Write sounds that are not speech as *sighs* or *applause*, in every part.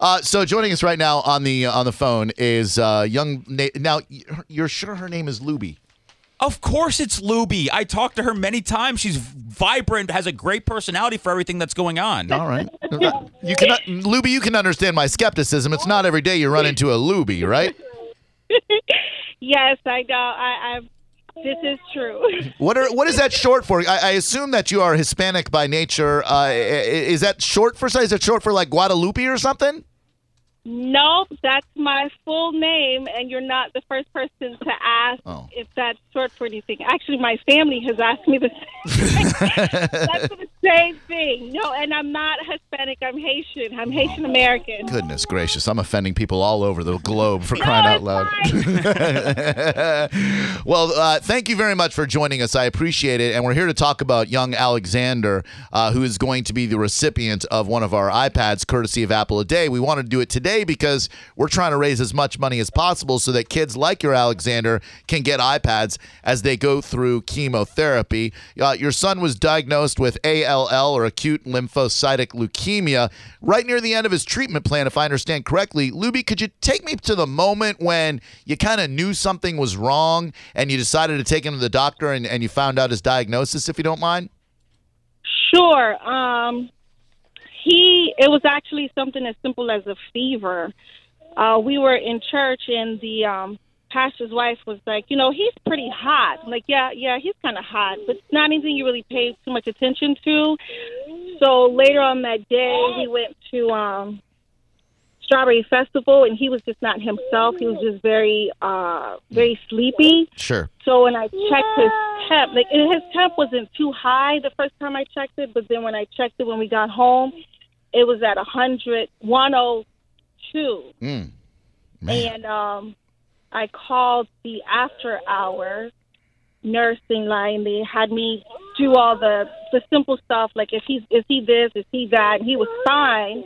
Uh, so joining us right now on the on the phone is uh, young. Na- now you're sure her name is Luby. Of course it's Luby. I talked to her many times. She's vibrant, has a great personality for everything that's going on. All right. *laughs* You can Luby, you can understand my skepticism. It's not every day you run into a Luby, right? *laughs* yes, I know. I, I've this is true. *laughs* What are what is that short for? I, I assume that you are Hispanic by nature. Uh, is that short for? Is that short for like Guadalupe or something? Nope, that's my full name, and you're not the first person to ask oh. if that's short for anything. Actually, my family has asked me the same. *laughs* that's the same thing. No, and I'm not Hispanic. I'm Haitian. I'm Haitian American. Goodness gracious, I'm offending people all over the globe for crying out loud. *laughs* well, uh, thank you very much for joining us. I appreciate it, and we're here to talk about young Alexander, uh, who is going to be the recipient of one of our iPads, courtesy of Apple a Day. We want to do it today because we're trying to raise as much money as possible so that kids like your Alexander can get iPads as they go through chemotherapy. Uh, your son was diagnosed with ALL or acute lymphocytic leukemia right near the end of his treatment plan, if I understand correctly. Luby, could you take me to the moment when you kind of knew something was wrong and you decided to take him to the doctor and, and you found out his diagnosis, if you don't mind? Sure. Um, he it was actually something as simple as a fever. Uh, we were in church and the um, pastor's wife was like, you know, he's pretty hot. I'm like, yeah, yeah, he's kind of hot, but it's not anything you really pay too much attention to. So later on that day, he went to um, Strawberry Festival, and he was just not himself. He was just very, uh, very sleepy. Sure. So when I checked his temp, like his temp wasn't too high the first time I checked it, but then when I checked it when we got home, it was at 100, 102. Mm, and um, I called the after hours nursing line. They had me do all the the simple stuff like if he's is he this, is he that. And he was fine.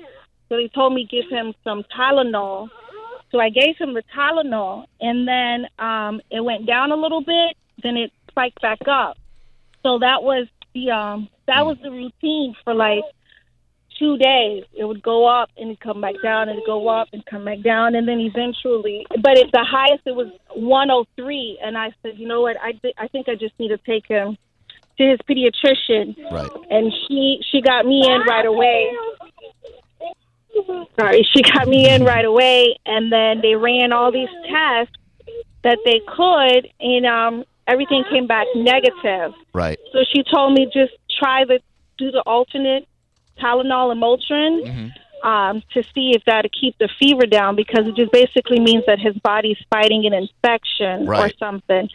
So they told me give him some Tylenol. So I gave him the Tylenol, and then um, it went down a little bit. Then it spiked back up. So that was the um, that was the routine for like two days. It would go up and come back down and go up and come back down. And then eventually, but at the highest, it was 103. And I said, you know what? I, th- I think I just need to take him to his pediatrician. Right. And she, she got me in right away. Sorry, she got me in right away. And then they ran all these tests that they could. And, um, everything came back negative. Right. So she told me just try the do the alternate Tylenol and Motrin mm-hmm. um, to see if that'll keep the fever down because it just basically means that his body's fighting an infection right. or something.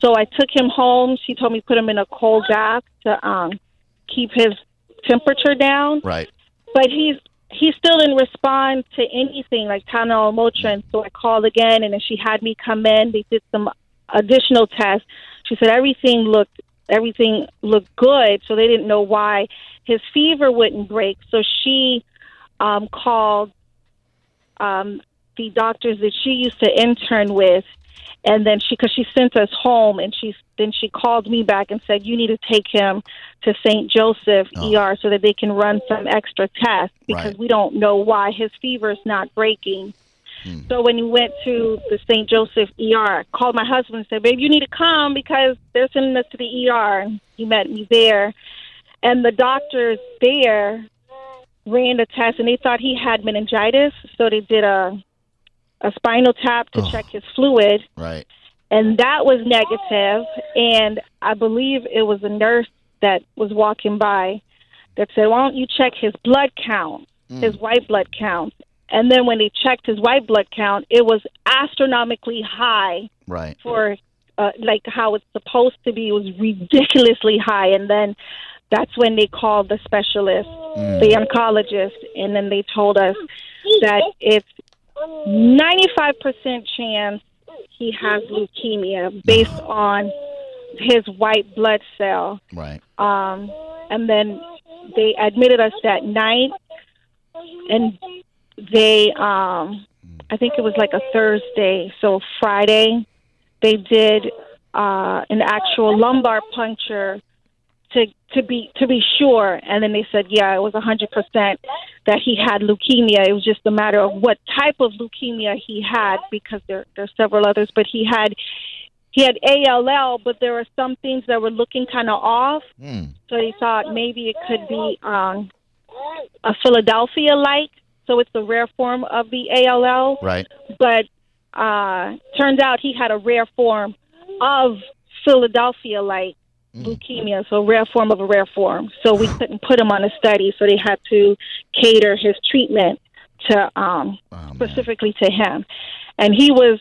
So I took him home. She told me put him in a cold bath to um, keep his temperature down. Right. But he's he still didn't respond to anything like Tylenol, and Motrin. So I called again, and then she had me come in. They did some additional tests. She said everything looked everything looked good, so they didn't know why his fever wouldn't break. So she um, called um, the doctors that she used to intern with, and then she because she sent us home, and she then she called me back and said you need to take him to St. Joseph oh. ER so that they can run some extra tests because right. we don't know why his fever is not breaking. Hmm. So when we went to the St. Joseph ER, I called my husband and said, "Babe, you need to come because they're sending us to the ER." He met me there, and the doctors there ran the test, and they thought he had meningitis, so they did a a spinal tap to oh. check his fluid. Right. And that was negative, and I believe it was a nurse that was walking by that said, "Why don't you check his blood count, mm. his white blood count?" And then when they checked his white blood count, it was astronomically high. Right. For uh, like how it's supposed to be, it was ridiculously high. And then that's when they called the specialist, mm. the oncologist, and then they told us that it's 95% chance he has leukemia based on his white blood cell. Right. Um, and then they admitted us that night, and they um I think it was like a Thursday, so Friday they did uh an actual lumbar puncture to to be to be sure, and then they said, yeah, it was a hundred percent that he had leukemia. It was just a matter of what type of leukemia he had because there there's several others, but he had he had ALL, but there were some things that were looking kind of off. Mm. So they thought maybe it could be um, a Philadelphia like. So it's a rare form of the ALL, Right. but uh, turns out he had a rare form of Philadelphia like leukemia, so rare form of a rare form. So we couldn't put him on a study, so they had to cater his treatment to um, Oh, specifically to him, and he was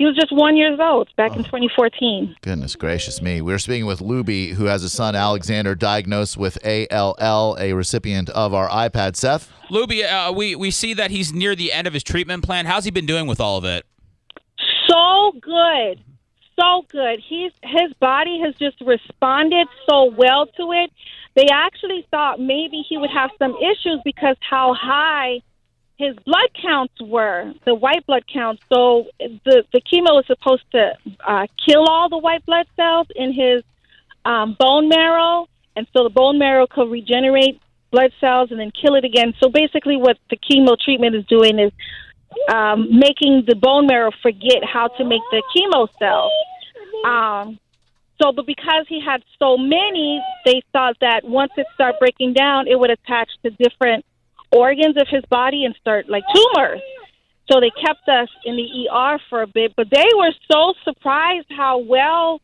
he was just one years old back in 2014. Goodness gracious me. We're speaking with Luby, who has a son, Alexander, diagnosed with ALL, a recipient of our iPad. Seth? Luby, uh, we we see that he's near the end of his treatment plan. How's he been doing with all of it? so good, so good. He's his body has just responded so well to it. They actually thought maybe he would have some issues because how high his blood counts were, the white blood counts. So the the chemo is supposed to uh, kill all the white blood cells in his um, bone marrow, and so the bone marrow could regenerate blood cells and then kill it again. So basically, what the chemo treatment is doing is um, making the bone marrow forget how to make the chemo cells. Um, so, but because he had so many, they thought that once it started breaking down, it would attach to different organs of his body and start like tumors. So they kept us in the ER for a bit, but they were so surprised how well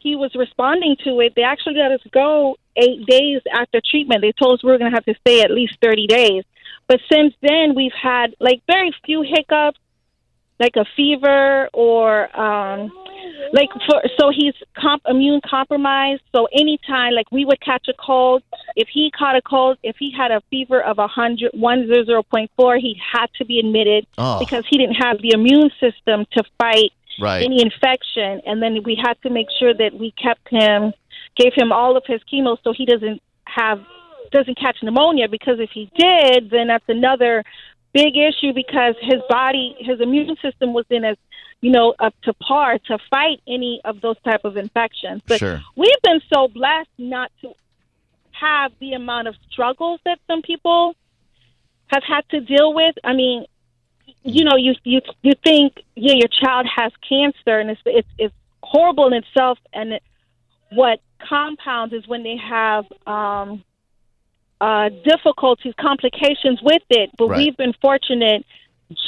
he was responding to it. They actually let us go eight days after treatment. They told us we were going to have to stay at least 30 days. But since then, we've had like very few hiccups, like a fever or um, like for so he's comp- immune compromised. So anytime like we would catch a cold, if he caught a cold, if he had a fever of a hundred one zero zero point four, he had to be admitted Oh. because he didn't have the immune system to fight Right. any infection. And then we had to make sure that we kept him, gave him all of his chemo so he doesn't have doesn't catch pneumonia because if he did, then that's another big issue because his body, his immune system wasn't as, you know, up to par to fight any of those type of infections. But Sure. we've been so blessed not to have the amount of struggles that some people have had to deal with. I mean, you know, you you you think yeah, your child has cancer, and it's it's it's horrible in itself. And it, what compounds is when they have um, uh, difficulties, complications with it. But Right. we've been fortunate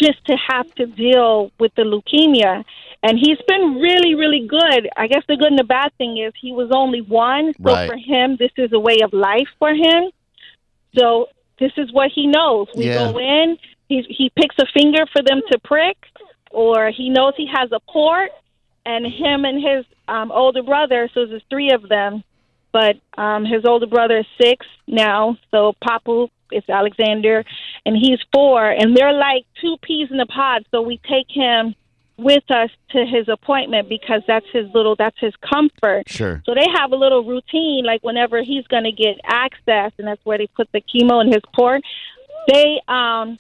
just to have to deal with the leukemia, and he's been really, really good. I guess the good and the bad thing is he was only one, so Right. for him, this is a way of life for him. So this is what he knows. We Yeah. go in, he he picks a finger for them to prick, or he knows he has a port, and him and his um, older brother. So there's three of them, but um, his older brother is six now. So Papu is Alexander, and he's four, and they're like two peas in a pod. So we take him with us to his appointment because that's his little that's his comfort. Sure. So they have a little routine, like whenever he's going to get access, and that's where they put the chemo in his port. They, um,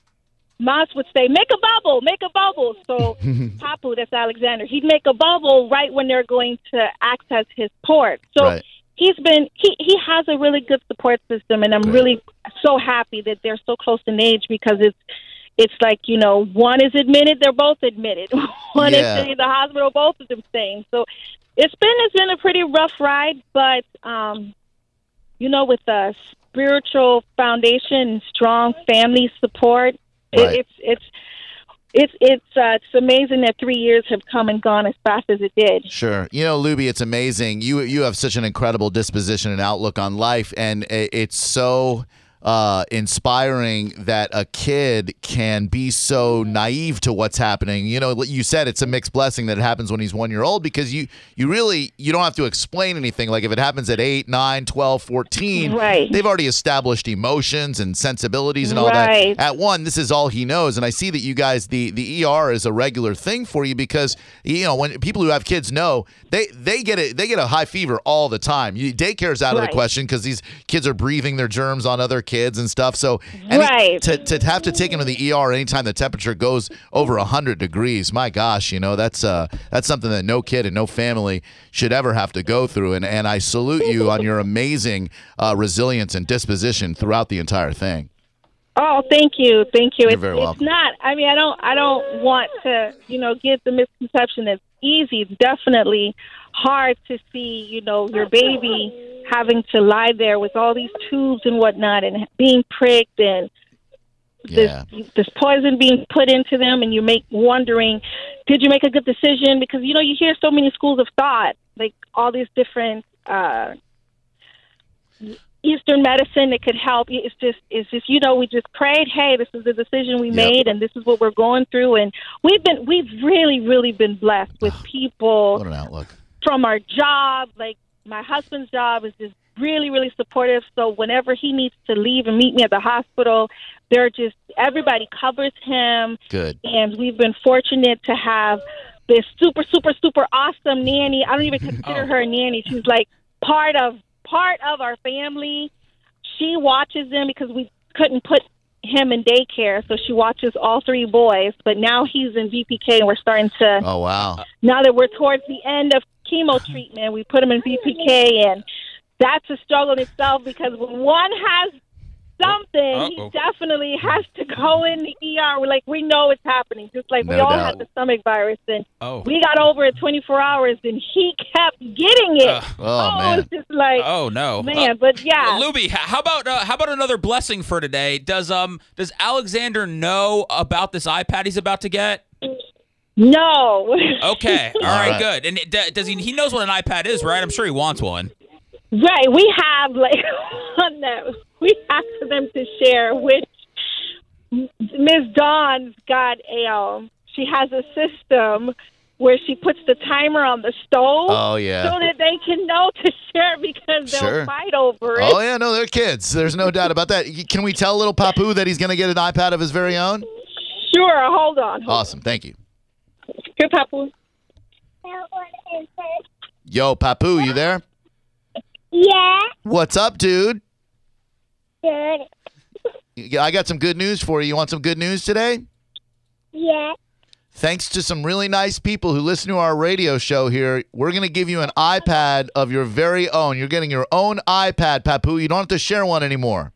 Moss would say, "Make a bubble, make a bubble." So *laughs* Papu, that's Alexander, he'd make a bubble right when they're going to access his port. So Right. he's been he he has a really good support system, and I'm Good. really so happy that they're so close in age because it's. It's like you know, one is admitted, they're both admitted. *laughs* one Yeah. is in the hospital, both of them staying. So it's been it's been a pretty rough ride, but um, you know, with a spiritual foundation, strong family support, it, it's it's it's it's uh, it's amazing that three years have come and gone as fast as it did. Sure. You know, Luby, it's amazing. You you have such an incredible disposition and outlook on life, and it's so uh, inspiring that a kid can be so naive to what's happening. You know, you said it's a mixed blessing that it happens when he's one year old because you you really you don't have to explain anything. Like if it happens at 8, 9, 12, 14, Right. they've already established emotions and sensibilities and all Right. that. At one, this is all he knows, and I see that you guys the the ER is a regular thing for you because you know when people who have kids know they they get it they get a high fever all the time. You, daycare's out of the question because these kids are breathing their germs on other kids and stuff. So any, Right. to to have to take him to the ER anytime the temperature goes over hundred degrees, my gosh, you know that's uh that's something that no kid and no family should ever have to go through. And and I salute you on your amazing uh, resilience and disposition throughout the entire thing. Oh, thank you, thank you. You're it's, very it's not. I mean, I don't. I don't want to, you know, give the misconception it's easy. It's definitely hard to see, you know, your baby having to lie there with all these tubes and whatnot, and being pricked, and Yeah. this this poison being put into them, and you make wondering, did you make a good decision? Because you know, you hear so many schools of thought, like all these different. uh Eastern medicine that could help. It's just, it's just, you know, we just prayed. Hey, this is the decision we Yep. made, and this is what we're going through. And we've been, we've really, really been blessed with *sighs* people What an outlook. from our job. Like my husband's job is just really, really supportive. So whenever he needs to leave and meet me at the hospital, they're just everybody covers him, Good. and we've been fortunate to have this super, super, super awesome nanny. I don't even *laughs* oh. consider Oh. her a nanny. She's like part of part of our family. She watches them because we couldn't put him in daycare, so she watches all three boys. But now he's in VPK, and we're starting to Oh wow. now that we're towards the end of chemo treatment, we put him in VPK, and that's a struggle in itself because when one has something, Uh-oh. he definitely has to go in the ER. We're like, we know it's happening, just like we all doubt. had the stomach virus, and Oh. we got over it 24 hours, and he kept getting it. Ugh. Oh, man. it's just like, Oh no, man, but yeah. Luby, how about uh, how about another blessing for today? Does um does Alexander know about this iPad he's about to get? No. Okay, all *laughs* All right, right. good. And d- does he? He knows what an iPad is, right? I'm sure he wants one. Right, we have like *laughs* on that. We asked for them to share, which Ms. Dawn's got a. Um, she has a system where she puts the timer on the stove, Oh yeah. so that they can know to share because they'll Sure. fight over it. Oh yeah, no, they're kids. There's no doubt about that. Can we tell little Papu that he's going to get an iPad of his very own? Sure, hold on. Hold Awesome, thank you. On. Here, Papu. Yo, Papu, you there? Yeah, What's up, dude? good. Y- I got some good news for you. You want some good news today? Yeah. Thanks to some really nice people who listen to our radio show here, we're going to give you an iPad of your very own. You're getting your own iPad, Papu. You don't have to share one anymore.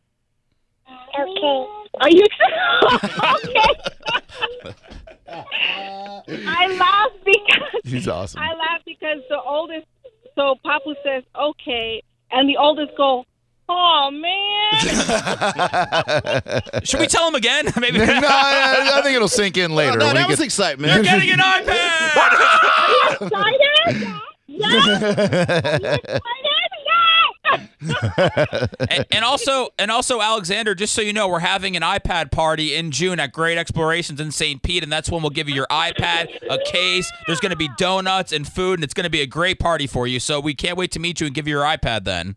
Okay. Are you *laughs* okay? *laughs* I laugh because *laughs* He's awesome. I laugh because the oldest. So Papu says okay, and the oldest go, "Oh man." *laughs* Should we tell him again? *laughs* Maybe. no, I, I think it'll sink in later. No, when that was gets- excitement. You're getting an iPad. Excited? Excited? And, and also, and also, Alexander. Just so you know, we're having an iPad party in June at Great Explorations in St. Pete, and that's when we'll give you your iPad, a case. There's going to be donuts and food, and it's going to be a great party for you. So we can't wait to meet you and give you your iPad then.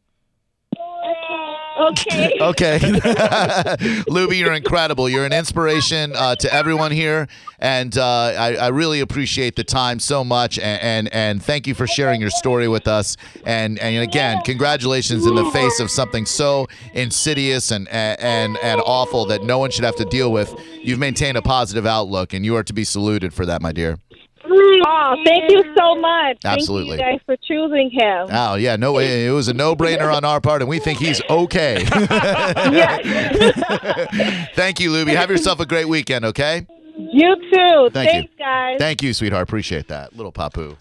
Okay. *laughs* Okay. *laughs* Luby, you're incredible. You're an inspiration uh, to everyone here. And uh, I, I really appreciate the time so much. And, and, and thank you for sharing your story with us. And, and again, congratulations in the face of something so insidious and, and, and awful that no one should have to deal with. You've maintained a positive outlook, and you are to be saluted for that, my dear. Oh, thank you so much. Absolutely. Thank you guys for choosing him. Oh, yeah. No. It was a no brainer on our part, and we think he's okay. *laughs* yes. *laughs* thank you, Luby. Have yourself a great weekend, okay? You too. Thank you. Guys. Thank you, sweetheart. Appreciate that. Little Papu.